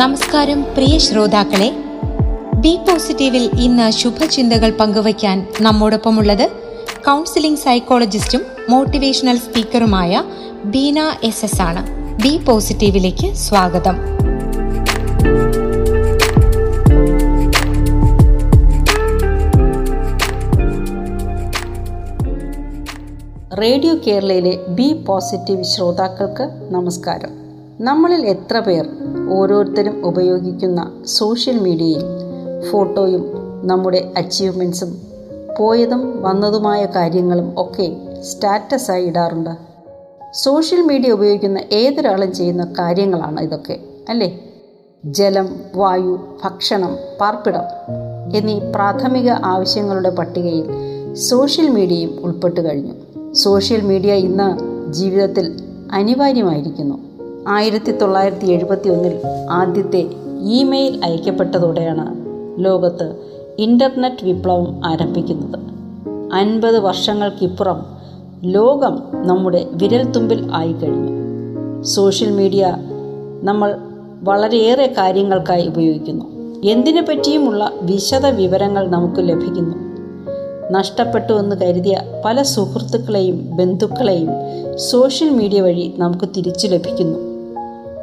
നമസ്കാരം പ്രിയ ശ്രോതാക്കളെ. ബി പോസിറ്റീവിൽ ഇന്ന് ശുഭചിന്തകൾ പങ്കുവയ്ക്കാൻ നമ്മോടൊപ്പമുള്ളത് കൗൺസിലിംഗ് സൈക്കോളജിസ്റ്റും മോട്ടിവേഷണൽ സ്പീക്കറുമായ ബീന എസ് എസ് ആണ്. ബി പോസിറ്റീവിലേക്ക് സ്വാഗതം. റേഡിയോ കേരളയിലെ ബി പോസിറ്റീവ് ശ്രോതാക്കൾക്ക് നമസ്കാരം. നമ്മളിൽ എത്ര പേർ ഓരോരുത്തരും ഉപയോഗിക്കുന്ന സോഷ്യൽ മീഡിയയിൽ ഫോട്ടോയും നമ്മുടെ അച്ചീവ്മെന്റ്സും പോയതും വന്നതുമായ കാര്യങ്ങളും ഒക്കെ സ്റ്റാറ്റസായി ഇടാറുണ്ട്. സോഷ്യൽ മീഡിയ ഉപയോഗിക്കുന്ന ഏതൊരാളും ചെയ്യുന്ന കാര്യങ്ങളാണ് ഇതൊക്കെ അല്ലേ? ജലം വായു ഭക്ഷണം പാർപ്പിടം എന്നീ പ്രാഥമിക ആവശ്യങ്ങളുടെ പട്ടികയിൽ സോഷ്യൽ മീഡിയയും ഉൾപ്പെട്ടു കഴിഞ്ഞു. സോഷ്യൽ മീഡിയ ഇന്ന് ജീവിതത്തിൽ അനിവാര്യമായിരിക്കുന്നു. ആയിരത്തി തൊള്ളായിരത്തി എഴുപത്തി ഒന്നിൽ ആദ്യത്തെ ഇമെയിൽ അയക്കപ്പെട്ടതോടെയാണ് ലോകത്ത് ഇന്റർനെറ്റ് വിപ്ലവം ആരംഭിക്കുന്നത്. അൻപത് വർഷങ്ങൾക്കിപ്പുറം ലോകം നമ്മുടെ വിരൽത്തുമ്പിൽ ആയിക്കഴിഞ്ഞു. സോഷ്യൽ മീഡിയ നമ്മൾ വളരെയേറെ കാര്യങ്ങൾക്കായി ഉപയോഗിക്കുന്നു. എന്തിനെ പറ്റിയുമുള്ള വിശദ വിവരങ്ങൾ നമുക്ക് ലഭിക്കുന്നു. നഷ്ടപ്പെട്ടു എന്ന് കരുതിയ പല സുഹൃത്തുക്കളെയും ബന്ധുക്കളെയും സോഷ്യൽ മീഡിയ വഴി നമുക്ക് തിരിച്ചു ലഭിക്കുന്നു.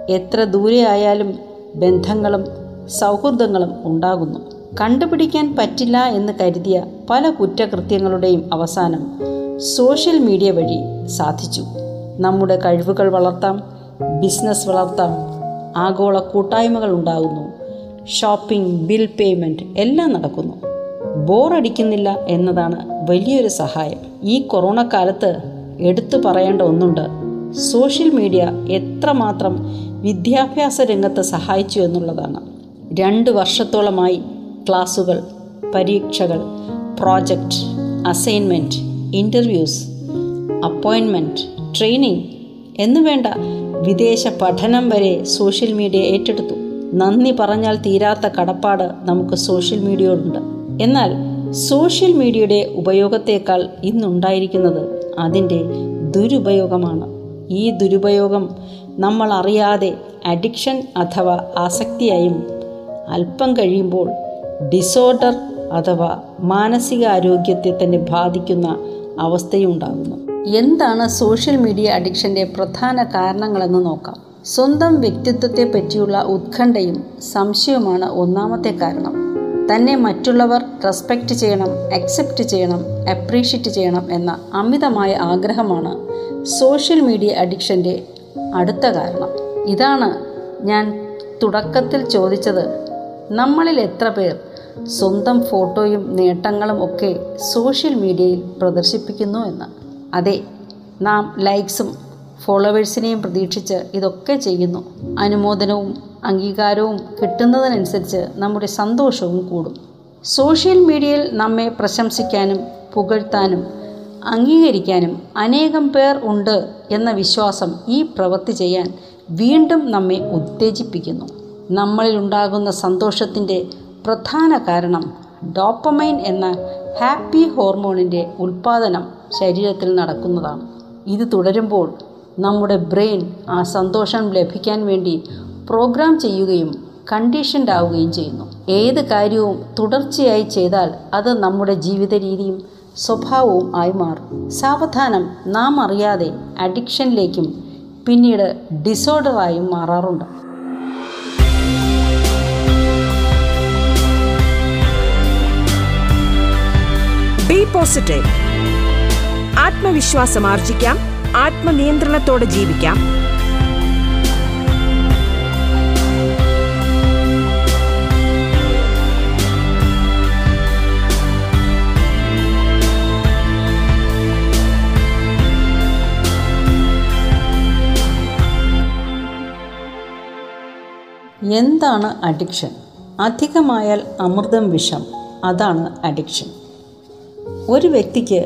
എത്ര ദൂരെയായാലും ബന്ധങ്ങളും സൗഹൃദങ്ങളും ഉണ്ടാകുന്നു. കണ്ടുപിടിക്കാൻ പറ്റില്ല എന്ന് കരുതിയ പല കുറ്റകൃത്യങ്ങളുടെയും അവസാനം സോഷ്യൽ മീഡിയ വഴി സാധിച്ചു. നമ്മുടെ കഴിവുകൾ വളർത്താം ബിസിനസ് വളർത്താം ആഗോള കൂട്ടായ്മകൾ ഉണ്ടാകുന്നു ഷോപ്പിംഗ് ബിൽ പേയ്മെന്റ് എല്ലാം നടക്കുന്നു. ബോറടിക്കുന്നില്ല എന്നതാണ് വലിയൊരു സഹായം. ഈ കൊറോണ കാലത്ത് എടുത്തു പറയേണ്ട ഒന്നുണ്ട്. സോഷ്യൽ മീഡിയ എത്രമാത്രം വിദ്യാഭ്യാസ രംഗത്ത് സഹായിച്ചു എന്നുള്ളതാണ്. രണ്ട് വർഷത്തോളമായി ക്ലാസുകൾ പരീക്ഷകൾ പ്രോജക്റ്റ് അസൈൻമെന്റ് ഇന്റർവ്യൂസ് അപ്പോയിൻമെന്റ് ട്രെയിനിങ് എന്നുവേണ്ട വിദേശ പഠനം വരെ സോഷ്യൽ മീഡിയ ഏറ്റെടുത്തു. നന്ദി പറഞ്ഞാൽ തീരാത്ത കടപ്പാട് നമുക്ക് സോഷ്യൽ മീഡിയയോടുണ്ട്. എന്നാൽ സോഷ്യൽ മീഡിയയുടെ ഉപയോഗത്തേക്കാൾ ഇന്നുണ്ടായിരിക്കുന്നത് അതിന്റെ ദുരുപയോഗമാണ്. ഈ ദുരുപയോഗം നമ്മൾ അറിയാതെ അഡിക്ഷൻ അഥവാ ആസക്തിയായും അല്പം കഴിയുമ്പോൾ ഡിസോർഡർ അഥവാ മാനസികാരോഗ്യത്തെ തന്നെ ബാധിക്കുന്ന അവസ്ഥയും ഉണ്ടാകുന്നു എന്താണ് സോഷ്യൽ മീഡിയ അഡിക്ഷന്റെ പ്രധാന കാരണങ്ങളെന്ന് നോക്കാം. സ്വന്തം വ്യക്തിത്വത്തെ പറ്റിയുള്ള ഉത്കണ്ഠയും സംശയവുമാണ് ഒന്നാമത്തെ കാരണം. തന്നെ മറ്റുള്ളവർ റെസ്പെക്റ്റ് ചെയ്യണം അക്സെപ്റ്റ് ചെയ്യണം അപ്രീഷിയേറ്റ് ചെയ്യണം എന്ന അമിതമായ ആഗ്രഹമാണ് സോഷ്യൽ മീഡിയ അഡിക്ഷന്റെ അടുത്ത കാരണം. ഇതാണ് ഞാൻ തുടക്കത്തിൽ ചോദിച്ചത്. നമ്മളിൽ എത്ര പേർ സ്വന്തം ഫോട്ടോയും നേട്ടങ്ങളും ഒക്കെ സോഷ്യൽ മീഡിയയിൽ പ്രദർശിപ്പിക്കുന്നു എന്ന്. അതെ നാം ലൈക്സും ഫോളോവേഴ്സിനെയും പ്രതീക്ഷിച്ച് ഇതൊക്കെ ചെയ്യുന്നു. അനുമോദനവും അംഗീകാരവും കിട്ടുന്നതിനനുസരിച്ച് നമ്മുടെ സന്തോഷവും കൂടും സോഷ്യൽ മീഡിയയിൽ നമ്മെ പ്രശംസിക്കാനും പുകഴ്ത്താനും അംഗീകരിക്കാനും അനേകം പേർ ഉണ്ട് എന്ന വിശ്വാസം ഈ പ്രവൃത്തി ചെയ്യാൻ വീണ്ടും നമ്മെ ഉത്തേജിപ്പിക്കുന്നു. നമ്മളിലുണ്ടാകുന്ന സന്തോഷത്തിന്റെ പ്രധാന കാരണം ഡോപ്പമൈൻ എന്ന ഹാപ്പി ഹോർമോണിന്റെ ഉൽപ്പാദനം ശരീരത്തിൽ നടക്കുന്നതാണ്. ഇത് തുടരുമ്പോൾ നമ്മുടെ ബ്രെയിൻ ആ സന്തോഷം ലഭിക്കാൻ വേണ്ടി പ്രോഗ്രാം ചെയ്യുകയും കണ്ടീഷൻഡ് ആവുകയും ചെയ്യുന്നു. ഏത് കാര്യവും തുടർച്ചയായി ചെയ്താൽ അത് നമ്മുടെ ജീവിത രീതിയും സ്വഭാവവും ആയി മാറും. സാവധാനം നാം അറിയാതെ അഡിക്ഷനിലേക്കും പിന്നീട് ഡിസോർഡറായും മാറാറുണ്ട്. ബി പോസിറ്റീവ് ആത്മവിശ്വാസം ആർജിക്കാം. ആത്മനിയന്ത്രണത്തോടെ ജീവിക്കാം. എന്താണ് അഡിക്ഷൻ അധികമായാൽ അമൃതം വിഷം. അതാണ് അഡിക്ഷൻ ഒരു വ്യക്തിക്ക്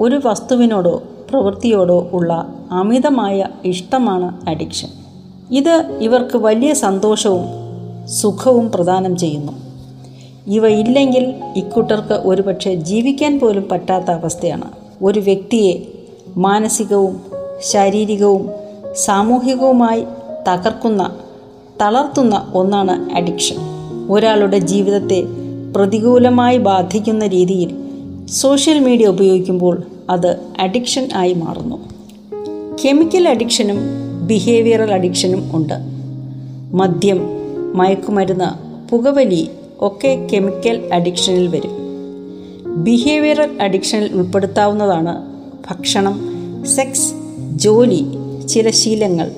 ഒരു വസ്തുവിനോടോ പ്രവൃത്തിയോടോ ഉള്ള അമിതമായ ഇഷ്ടമാണ് അഡിക്ഷൻ ഇത് ഇവർക്ക് വലിയ സന്തോഷവും സുഖവും പ്രദാനം ചെയ്യുന്നു. ഇവ ഇല്ലെങ്കിൽ ഇക്കൂട്ടർക്ക് ഒരുപക്ഷെ ജീവിക്കാൻ പോലും പറ്റാത്ത അവസ്ഥയാണ്. ഒരു വ്യക്തിയെ മാനസികവും ശാരീരികവും സാമൂഹികവുമായി തകർക്കുന്ന തളർത്തുന്ന ഒന്നാണ് അഡിക്ഷൻ. ഒരാളുടെ ജീവിതത്തെ പ്രതികൂലമായി ബാധിക്കുന്ന രീതിയിൽ സോഷ്യൽ മീഡിയ ഉപയോഗിക്കുമ്പോൾ അത് അഡിക്ഷൻ ആയി മാറുന്നു. കെമിക്കൽ അഡിക്ഷനും ബിഹേവിയറൽ അഡിക്ഷനും ഉണ്ട്. മദ്യം മയക്കുമരുന്ന് പുകവലി ഒക്കെ കെമിക്കൽ അഡിക്ഷനിൽ വരും. ബിഹേവിയറൽ അഡിക്ഷനിൽ ഉൾപ്പെടുത്താവുന്നതാണ് ഭക്ഷണം സെക്സ് ജോലി ചില ശീലങ്ങൾ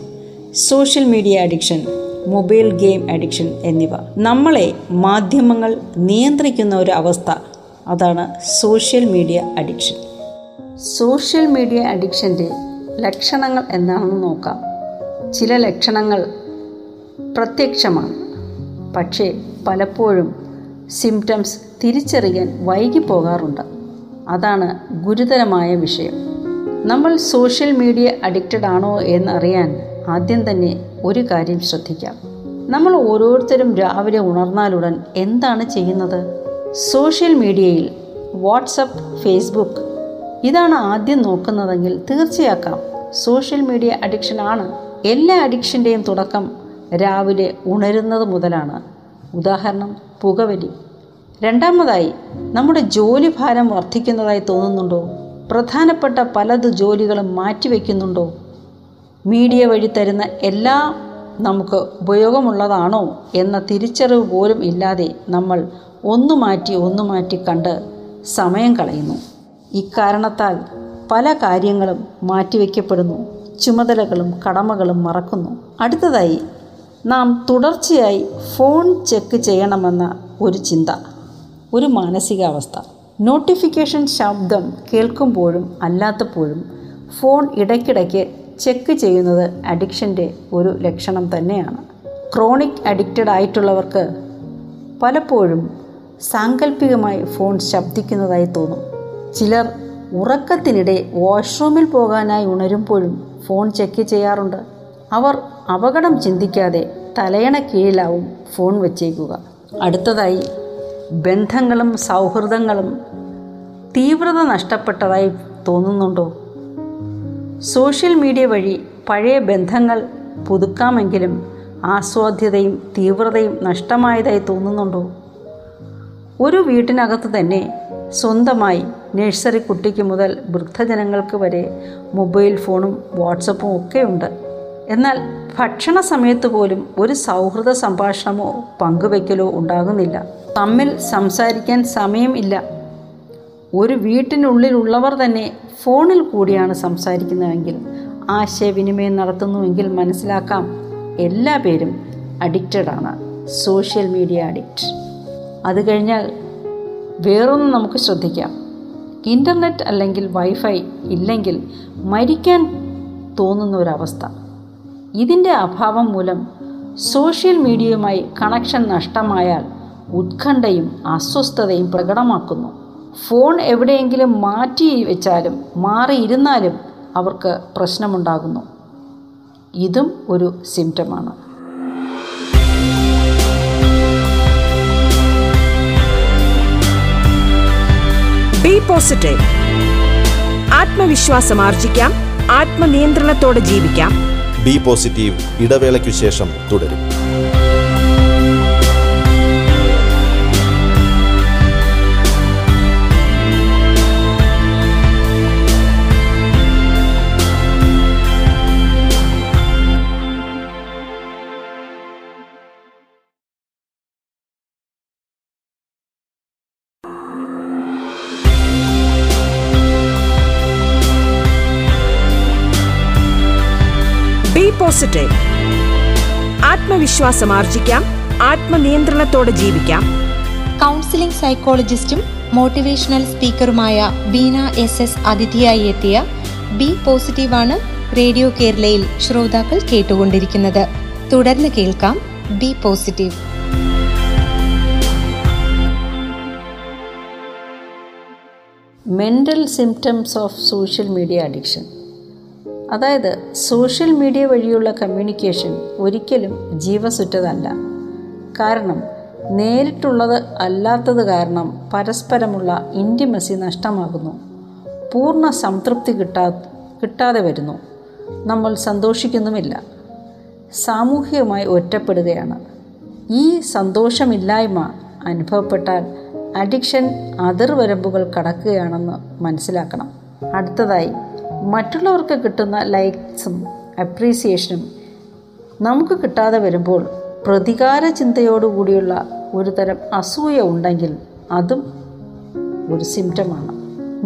social media addiction mobile game addiction എന്നിവ. നമ്മളെ മാധ്യമങ്ങൾ നിയന്ത്രിക്കുന്ന ഒരു അവസ്ഥ അതാണ് social media addiction. Social media അഡിക്ഷന്റെ ലക്ഷണങ്ങൾ എന്താണെന്ന് നോക്കാം. ചില ലക്ഷണങ്ങൾ പ്രത്യക്ഷമാണ്. പക്ഷേ പലപ്പോഴും സിംറ്റംസ് തിരിച്ചറിയാൻ വൈകി പോകാറുണ്ട്. അതാണ് ഗുരുതരമായ വിഷയം. നമ്മൾ സോഷ്യൽ മീഡിയ അഡിക്റ്റഡ് ആണോ എന്നറിയാൻ ആദ്യം തന്നെ ഒരു കാര്യം ശ്രദ്ധിക്കാം. നമ്മൾ ഓരോരുത്തരും രാവിലെ ഉണർന്നാലുടൻ എന്താണ് ചെയ്യുന്നത്? സോഷ്യൽ മീഡിയയിൽ വാട്സപ്പ് ഫേസ്ബുക്ക് ഇതാണ് ആദ്യം നോക്കുന്നതെങ്കിൽ തീർച്ചയാക്കാം. സോഷ്യൽ മീഡിയ അഡിക്ഷൻ ആണ്. എല്ലാ അഡിക്ഷന്റെയും തുടക്കം രാവിലെ ഉണരുന്നത് മുതലാണ്. ഉദാഹരണം പുകവലി. രണ്ടാമതായി നമ്മുടെ ജോലി ഭാരം വർദ്ധിക്കുന്നതായി തോന്നുന്നുണ്ടോ? പ്രധാനപ്പെട്ട പലത് ജോലികളും മാറ്റിവെക്കുന്നുണ്ടോ? മീഡിയ വഴി തരുന്ന എല്ലാ നമുക്ക് ഉപയോഗമുള്ളതാണോ എന്ന തിരിച്ചറിവ് പോലും ഇല്ലാതെ നമ്മൾ ഒന്നു മാറ്റി ഒന്നു മാറ്റി കണ്ട് സമയം കളയുന്നു. ഇക്കാരണത്താൽ പല കാര്യങ്ങളും മാറ്റിവെക്കപ്പെടുന്നു ചുമതലകളും കടമകളും മറക്കുന്നു. അടുത്തതായി നാം തുടർച്ചയായി ഫോൺ ചെക്ക് ചെയ്യണമെന്ന ഒരു ചിന്ത ഒരു മാനസികാവസ്ഥ. നോട്ടിഫിക്കേഷൻ ശബ്ദം കേൾക്കുമ്പോഴും അല്ലാത്തപ്പോഴും ഫോൺ ഇടയ്ക്കിടയ്ക്ക് ചെക്ക് ചെയ്യുന്നത് അഡിക്ഷന്റെ ഒരു ലക്ഷണം തന്നെയാണ്. ക്രോണിക് അഡിക്റ്റഡ് ആയിട്ടുള്ളവർക്ക് പലപ്പോഴും സാങ്കല്പികമായി ഫോൺ ശബ്ദിക്കുന്നതായി തോന്നും. ചിലർ ഉറക്കത്തിനിടെ വാഷ്റൂമിൽ പോകാനായി ഉണരുമ്പോഴും ഫോൺ ചെക്ക് ചെയ്യാറുണ്ട്. അവർ അപകടം ചിന്തിക്കാതെ തലയണ കീഴിലാവും ഫോൺ വച്ചേക്കുക. അടുത്തതായി ബന്ധങ്ങളും സൗഹൃദങ്ങളും തീവ്രത നഷ്ടപ്പെട്ടതായി തോന്നുന്നുണ്ടോ? സോഷ്യൽ മീഡിയ വഴി പഴയ ബന്ധങ്ങൾ പുതുക്കാമെങ്കിലും ആസ്വാദ്യതയും തീവ്രതയും നഷ്ടമായതായി തോന്നുന്നുണ്ടോ? ഒരു വീട്ടിനകത്ത് തന്നെ സ്വന്തമായി നഴ്സറി കുട്ടിക്ക് മുതൽ വൃദ്ധജനങ്ങൾക്ക് വരെ മൊബൈൽ ഫോണും വാട്സപ്പും ഒക്കെ ഉണ്ട്. എന്നാൽ ഭക്ഷണ സമയത്ത് പോലും ഒരു സൗഹൃദ സംഭാഷണമോ പങ്കുവയ്ക്കലോ ഉണ്ടാകുന്നില്ല. തമ്മിൽ സംസാരിക്കാൻ സമയം ഇല്ല. ഒരു വീട്ടിനുള്ളിലുള്ളവർ തന്നെ ഫോണിൽ കൂടിയാണ് സംസാരിക്കുന്നതെങ്കിൽ ആശയവിനിമയം നടത്തുന്നുവെങ്കിൽ മനസ്സിലാക്കാം എല്ലാ പേരും അഡിക്റ്റഡാണ് സോഷ്യൽ മീഡിയ അഡിക്റ്റ് അത് കഴിഞ്ഞാൽ വേറൊന്ന് നമുക്ക് ശ്രദ്ധിക്കാം. ഇന്റർനെറ്റ് അല്ലെങ്കിൽ വൈഫൈ ഇല്ലെങ്കിൽ മരിക്കാൻ തോന്നുന്ന ഒരവസ്ഥ ഇതിന്റെ അഭാവം മൂലം സോഷ്യൽ മീഡിയയുമായി കണക്ഷൻ നഷ്ടമായാൽ ഉത്കണ്ഠയും അസ്വസ്ഥതയും പ്രകടമാക്കുന്നു. ഫോൺ എവിടെയെങ്കിലും മാറ്റി വെച്ചാലും മാറിയിരുന്നാലും അവർക്ക് പ്രശ്നമുണ്ടാകുന്നു. ഇതും ഒരു സിംറ്റമാണ്. ബി പോസിറ്റീവ് ആത്മവിശ്വാസം ആർജിക്കാം ആത്മനിയന്ത്രണത്തോടെ ജീവിക്കാം. ബി പോസിറ്റീവ് ഇടവേളയ്ക്കു ശേഷം തുടരും. പോസിറ്റീവ് ആത്മവിശ്വാസം ആർജിക്കാം ആത്മനിയന്ത്രണത്തോടെ ജീവിക്കാം. കൗൺസിലിംഗ് സൈക്കോളജിസ്റ്റും മോട്ടിവേഷണൽ സ്പീക്കറുമായ ബീന എസ് എസ് അതിഥിയായി എത്തിയ ബി പോസിറ്റീവാണ് റേഡിയോ കേരളയിൽ ശ്രോതാക്കൾ കേട്ടുകൊണ്ടിരിക്കുന്നത്. തുടർന്ന് കേൾക്കാം B positive. Mental symptoms of social media addiction അതായത് സോഷ്യൽ മീഡിയ വഴിയുള്ള കമ്മ്യൂണിക്കേഷൻ ഒരിക്കലും ജീവസുറ്റതല്ല. കാരണം നേരിട്ടുള്ളത് അല്ലാത്തത് കാരണം പരസ്പരമുള്ള ഇന്റിമസി നഷ്ടമാകുന്നു. പൂർണ സംതൃപ്തി കിട്ടാ കിട്ടാതെ വരുന്നു. നമ്മൾ സന്തോഷിക്കുന്നുമില്ല. സാമൂഹികമായി ഒറ്റപ്പെടുകയാണ്. ഈ സന്തോഷമില്ലായ്മ അനുഭവപ്പെട്ടാൽ അഡിക്ഷൻ അതിർവരമ്പുകൾ കടക്കുകയാണെന്ന് മനസ്സിലാക്കണം. അടുത്തതായി മറ്റുള്ളവർക്ക് കിട്ടുന്ന ലൈക്സും അപ്രീസിയേഷനും നമുക്ക് കിട്ടാതെ വരുമ്പോൾ പ്രതികാര ചിന്തയോടുകൂടിയുള്ള ഒരു തരം അസൂയ ഉണ്ടെങ്കിൽ അതും ഒരു സിംറ്റമാണ്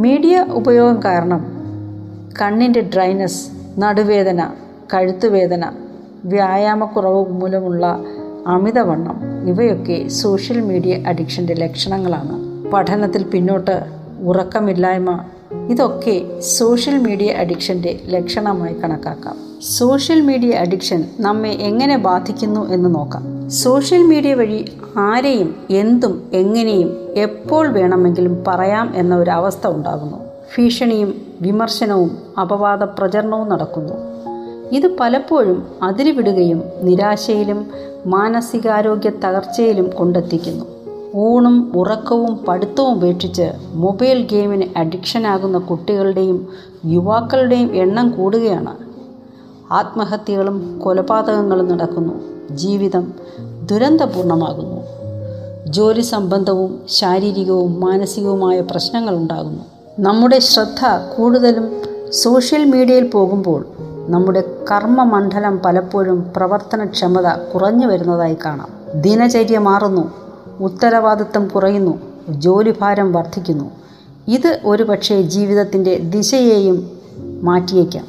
മീഡിയ ഉപയോഗം കാരണം കണ്ണിന്റെ ഡ്രൈനസ് നടുവേദന കഴുത്തുവേദന വ്യായാമക്കുറവ് മൂലമുള്ള അമിതവണ്ണം ഇവയൊക്കെ സോഷ്യൽ മീഡിയ അഡിക്ഷന്റെ ലക്ഷണങ്ങളാണ്. പഠനത്തിൽ പിന്നോട്ട് ഉറക്കമില്ലായ്മ ഇതൊക്കെ സോഷ്യൽ മീഡിയ അഡിക്ഷന്റെ ലക്ഷണമായി കണക്കാക്കാം. സോഷ്യൽ മീഡിയ അഡിക്ഷൻ നമ്മെ എങ്ങനെ ബാധിക്കുന്നു എന്ന് നോക്കാം. സോഷ്യൽ മീഡിയ വഴി ആരെയും എന്തും എങ്ങനെയും എപ്പോൾ വേണമെങ്കിലും പറയാം എന്ന ഒരു അവസ്ഥ ഉണ്ടാകുന്നു. ഭീഷണിയും വിമർശനവും അപവാദ പ്രചരണവും നടക്കുന്നു. ഇത് പലപ്പോഴും അതിരുവിടുകയും നിരാശയിലും മാനസികാരോഗ്യ തകർച്ചയിലും കൊണ്ടെത്തിക്കുന്നു. ഊണും ഉറക്കവും പഠിത്തവും ഉപേക്ഷിച്ച് മൊബൈൽ ഗെയിമിന് അഡിക്ഷനാകുന്ന കുട്ടികളുടെയും യുവാക്കളുടെയും എണ്ണം കൂടുകയാണ്. ആത്മഹത്യകളും കൊലപാതകങ്ങളും നടക്കുന്നു. ജീവിതം ദുരന്തപൂർണമാകുന്നു. ജോലി സംബന്ധവും ശാരീരികവും മാനസികവുമായ പ്രശ്നങ്ങൾ ഉണ്ടാകുന്നു. നമ്മുടെ ശ്രദ്ധ കൂടുതലും സോഷ്യൽ മീഡിയയിൽ പോകുമ്പോൾ നമ്മുടെ കർമ്മമണ്ഡലം പലപ്പോഴും പ്രവർത്തനക്ഷമത കുറഞ്ഞു വരുന്നതായി കാണാം. ദിനചര്യ മാറുന്നു. ഉത്തരവാദിത്വം കുറയുന്നു ജോലിഭാരം വർദ്ധിക്കുന്നു. ഇത് ഒരുപക്ഷെ ജീവിതത്തിന്റെ ദിശയെയും മാറ്റിയേക്കാം.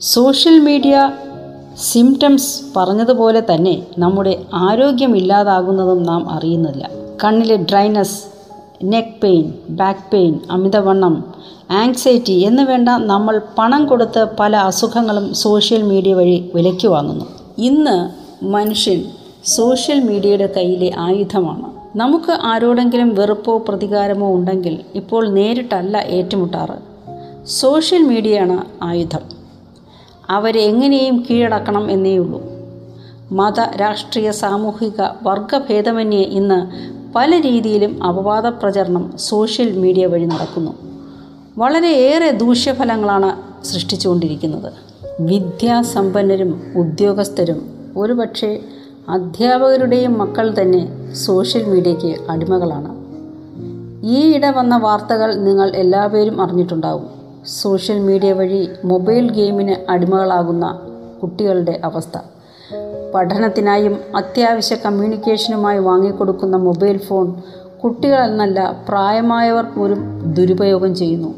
സോഷ്യൽ മീഡിയ സിംറ്റംസ് പറഞ്ഞതുപോലെ തന്നെ നമ്മുടെ ആരോഗ്യം ഇല്ലാതാകുന്നതും നാം അറിയുന്നില്ല. കണ്ണിലെ dryness neck pain back pain അമിതവണ്ണം ആങ്സൈറ്റി എന്ന് വേണ്ട നമ്മൾ പണം കൊടുത്ത് പല അസുഖങ്ങളും സോഷ്യൽ മീഡിയ വഴി വിലയ്ക്ക് വാങ്ങുന്നു. ഇന്ന് മനുഷ്യൻ സോഷ്യൽ മീഡിയയുടെ കയ്യിലെ ആയുധമാണ്. നമുക്ക് ആരോടെങ്കിലും വെറുപ്പോ പ്രതികാരമോ ഉണ്ടെങ്കിൽ ഇപ്പോൾ നേരിട്ടല്ല ഏറ്റുമുട്ടാറ്. സോഷ്യൽ മീഡിയയാണ് ആയുധം. അവരെ എങ്ങനെയും കീഴടക്കണം എന്നേയുള്ളൂ മത രാഷ്ട്രീയ സാമൂഹിക വർഗഭേദമന്യേ ഇന്ന് പല രീതിയിലും അപവാദ പ്രചരണം സോഷ്യൽ മീഡിയ വഴി നടക്കുന്നു. വളരെയേറെ ദൂഷ്യഫലങ്ങളാണ് സൃഷ്ടിച്ചുകൊണ്ടിരിക്കുന്നത്. വിദ്യാസമ്പന്നരും ഉദ്യോഗസ്ഥരും ഒരുപക്ഷെ അധ്യാപകരുടെയും മക്കൾ തന്നെ സോഷ്യൽ മീഡിയയ്ക്ക് അടിമകളാണ്. ഈ ഇട വന്ന വാർത്തകൾ നിങ്ങൾ എല്ലാവരും അറിഞ്ഞിട്ടുണ്ടാവും. സോഷ്യൽ മീഡിയ വഴി മൊബൈൽ ഗെയിമിന് അടിമകളാകുന്ന കുട്ടികളുടെ അവസ്ഥ. പഠനത്തിനായും അത്യാവശ്യ കമ്മ്യൂണിക്കേഷനുമായി വാങ്ങിക്കൊടുക്കുന്ന മൊബൈൽ ഫോൺ കുട്ടികളെന്നല്ല പ്രായമായവർ പോലും ദുരുപയോഗം ചെയ്യുന്നു.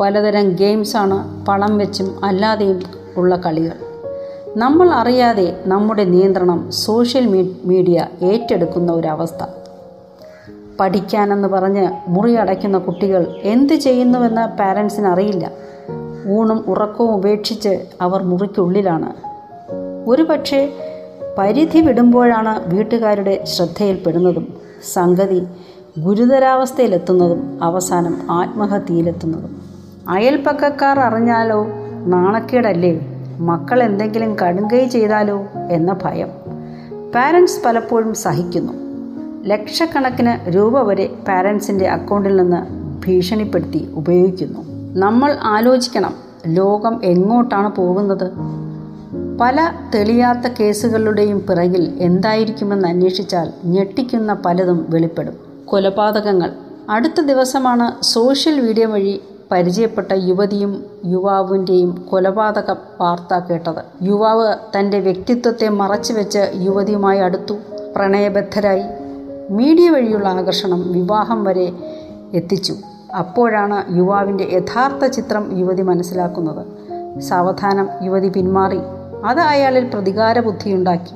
പലതരം ഗെയിംസാണ് പണം വെച്ചും അല്ലാതെയും ഉള്ള കളികൾ. നമ്മൾ അറിയാതെ നമ്മുടെ നിയന്ത്രണം സോഷ്യൽ മീഡിയ ഏറ്റെടുക്കുന്ന ഒരവസ്ഥ. പഠിക്കാനെന്ന് പറഞ്ഞ് മുറി അടയ്ക്കുന്ന കുട്ടികൾ എന്ത് ചെയ്യുന്നുവെന്ന് പാരൻസിന് അറിയില്ല. ഊണും ഉറക്കവും ഉപേക്ഷിച്ച് അവർ മുറിക്കുള്ളിലാണ്. ഒരു പക്ഷേ പരിധി വിടുമ്പോഴാണ് വീട്ടുകാരുടെ ശ്രദ്ധയിൽപ്പെടുന്നതും സംഗതി ഗുരുതരാവസ്ഥയിലെത്തുന്നതും അവസാനം ആത്മഹത്യയിലെത്തുന്നതും. അയൽപ്പക്കക്കാർ അറിഞ്ഞാലോ നാണക്കേടല്ലേ? മക്കൾ എന്തെങ്കിലും കടുങ്കൈ ചെയ്താലോ എന്ന ഭയം. പാരൻസ് പലപ്പോഴും സഹിക്കുന്നു. ലക്ഷക്കണക്കിന് രൂപ വരെ പാരൻസിന്റെ അക്കൗണ്ടിൽ നിന്ന് ഭീഷണിപ്പെടുത്തി ഉപയോഗിക്കുന്നു. നമ്മൾ ആലോചിക്കണം ലോകം എങ്ങോട്ടാണ് പോകുന്നത്? പല തെളിയാത്ത കേസുകളുടെയും പിറകിൽ എന്തായിരിക്കുമെന്ന് അന്വേഷിച്ചാൽ ഞെട്ടിക്കുന്ന പലതും വെളിപ്പെടും. കൊലപാതകങ്ങൾ. അടുത്ത ദിവസമാണ് സോഷ്യൽ മീഡിയ വഴി പരിചയപ്പെട്ട യുവതിയും യുവാവിന്റെയും കൊലപാതക വാർത്ത കേട്ടത്. യുവാവ് തന്റെ വ്യക്തിത്വത്തെ മറച്ചുവെച്ച് യുവതിയുമായി അടുത്തു പ്രണയബദ്ധരായി. മീഡിയ വഴിയുള്ള ആകർഷണം വിവാഹം വരെ എത്തിച്ചു. അപ്പോഴാണ് യുവാവിന്റെ യഥാർത്ഥ ചിത്രം യുവതി മനസ്സിലാക്കുന്നത്. സാവധാനം യുവതി പിന്മാറി. അത് അയാളിൽ പ്രതികാര ബുദ്ധിയുണ്ടാക്കി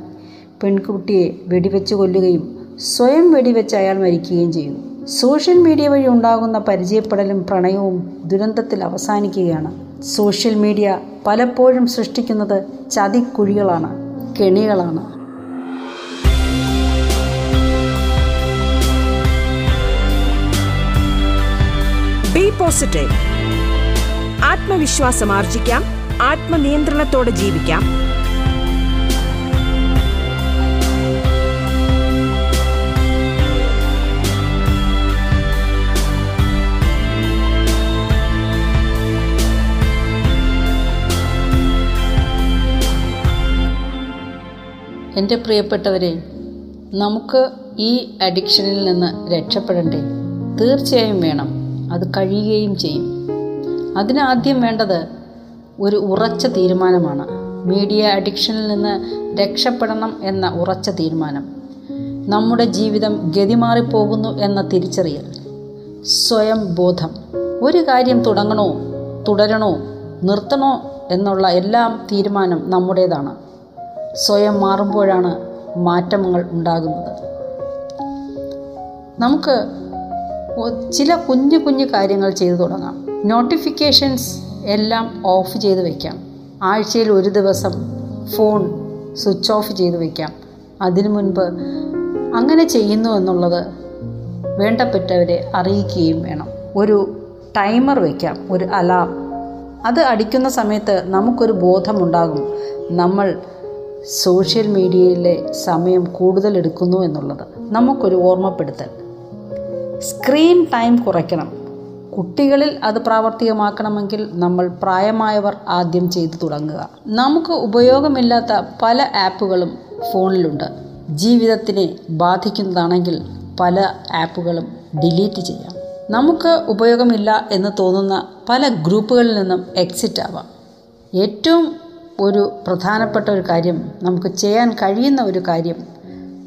പെൺകുട്ടിയെ വെടിവെച്ച് കൊല്ലുകയും സ്വയം വെടിവെച്ച് അയാൾ മരിക്കുകയും ചെയ്യുന്നു. സോഷ്യൽ മീഡിയ വഴി ഉണ്ടാകുന്ന പരിചയപ്പെടലും പ്രണയവും ദുരന്തത്തിൽ അവസാനിക്കുകയാണ്. സോഷ്യൽ മീഡിയ പലപ്പോഴും സൃഷ്ടിക്കുന്നത് ചതിക്കുഴികളാണ് കെണികളാണ്. ബി പോസിറ്റീവ് ആത്മവിശ്വാസം ആർജിക്കാം ആത്മനിയന്ത്രണത്തോടെ ജീവിക്കാം. എന്റെ പ്രിയപ്പെട്ടവരെ നമുക്ക് ഈ അഡിക്ഷനിൽ നിന്ന് രക്ഷപ്പെടണ്ടേ? തീർച്ചയായും വേണം. അത് കഴിയുകയും ചെയ്യും. അതിനാദ്യം വേണ്ടത് ഒരു ഉറച്ച തീരുമാനമാണ്. മീഡിയ അഡിക്ഷനിൽ നിന്ന് രക്ഷപ്പെടണം എന്ന ഉറച്ച തീരുമാനം. നമ്മുടെ ജീവിതം ഗതിമാറിപ്പോകുന്നു എന്ന തിരിച്ചറിയൽ. സ്വയം ബോധം. ഒരു കാര്യം തുടങ്ങണോ തുടരണോ നിർത്തണോ എന്നുള്ള എല്ലാം തീരുമാനം നമ്മുടേതാണ്. സ്വയം മാറുമ്പോഴാണ് മാറ്റങ്ങൾ ഉണ്ടാകുന്നത്. നമുക്ക് ചില കുഞ്ഞു കുഞ്ഞു കാര്യങ്ങൾ ചെയ്തു തുടങ്ങാം. നോട്ടിഫിക്കേഷൻസ് എല്ലാം ഓഫ് ചെയ്ത് വയ്ക്കാം ആഴ്ചയിൽ ഒരു ദിവസം ഫോൺ സ്വിച്ച് ഓഫ് ചെയ്ത് വയ്ക്കാം അതിനു മുൻപ് അങ്ങനെ ചെയ്യുന്നു എന്നുള്ളത് വേണ്ടപ്പെട്ടവരെ അറിയിക്കുകയും വേണം. ഒരു ടൈമർ വയ്ക്കാം ഒരു അലാം അത് അടിക്കുന്ന സമയത്ത് നമുക്കൊരു ബോധമുണ്ടാകും. നമ്മൾ സോഷ്യൽ മീഡിയയിലെ സമയം കൂടുതൽ എടുക്കുന്നു എന്നുള്ളത് നമുക്കൊരു ഓർമ്മപ്പെടുത്തൽ. സ്ക്രീൻ ടൈം കുറയ്ക്കണം. കുട്ടികളിൽ അത് പ്രാവർത്തികമാക്കണമെങ്കിൽ നമ്മൾ പ്രായമായവർ ആദ്യം ചെയ്തു തുടങ്ങുക. നമുക്ക് ഉപയോഗമില്ലാത്ത പല ആപ്പുകളും ഫോണിലുണ്ട്. ജീവിതത്തിനെ ബാധിക്കുന്നതാണെങ്കിൽ പല ആപ്പുകളും ഡിലീറ്റ് ചെയ്യാം. നമുക്ക് ഉപയോഗമില്ല എന്ന് തോന്നുന്ന പല ഗ്രൂപ്പുകളിൽ നിന്നും എക്സിറ്റ് ആവാം. ഏറ്റവും ഒരു പ്രധാനപ്പെട്ട ഒരു കാര്യം നമുക്ക് ചെയ്യാൻ കഴിയുന്ന ഒരു കാര്യം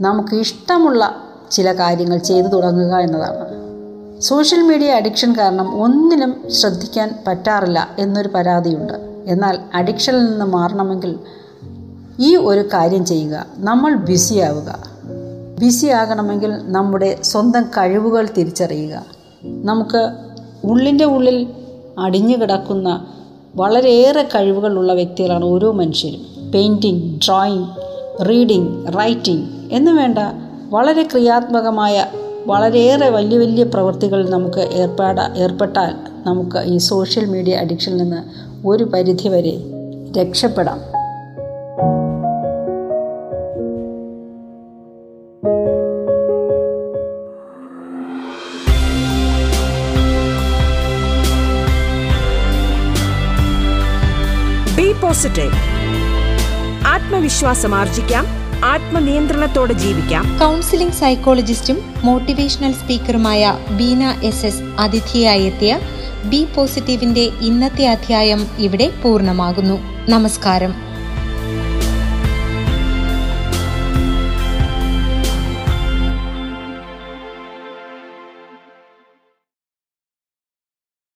നമുക്ക് ഇഷ്ടമുള്ള ചില കാര്യങ്ങൾ ചെയ്തു തുടങ്ങുക എന്നതാണ്. സോഷ്യൽ മീഡിയ അഡിക്ഷൻ കാരണം ഒന്നിനും ശ്രദ്ധിക്കാൻ പറ്റാറില്ല എന്നൊരു പരാതിയുണ്ട്. എന്നാൽ അഡിക്ഷനിൽ നിന്ന് മാറണമെങ്കിൽ ഈ ഒരു കാര്യം ചെയ്യുക. നമ്മൾ ബിസിയാവുക ബിസി ആകണമെങ്കിൽ നമ്മുടെ സ്വന്തം കഴിവുകൾ തിരിച്ചറിയുക. നമുക്ക് ഉള്ളിന്റെ ഉള്ളിൽ അടിഞ്ഞു കിടക്കുന്ന വളരെയേറെ കഴിവുകളുള്ള വ്യക്തികളാണ് ഓരോ മനുഷ്യരും. പെയിന്റിങ് ഡ്രോയിങ് റീഡിങ് റൈറ്റിംഗ് എന്ന് വേണ്ട വളരെ ക്രിയാത്മകമായ വളരെയേറെ വലിയ വലിയ പ്രവൃത്തികളിൽ നമുക്ക് ഏർപ്പാട ഏർപ്പെട്ടാൽ നമുക്ക് ഈ സോഷ്യൽ മീഡിയ അഡിക്ഷനിൽ നിന്ന് ഒരു പരിധിവരെ രക്ഷപ്പെടാം. പോസിറ്റീവ് ആത്മവിശ്വാസം ആർജിക്കാം ആത്മനിയന്ത്രണത്തോടെ ജീവിക്കാം. കൗൺസിലിംഗ് സൈക്കോളജിസ്റ്റും മോട്ടിവേഷണൽ സ്പീക്കറുമായ ബീന എസ് എസ് അതിഥിയായി എത്തിയ ബി പോസിറ്റീവിന്റെ ഇന്നത്തെ അധ്യായം ഇവിടെ പൂർണമാകുന്നു. നമസ്കാരം.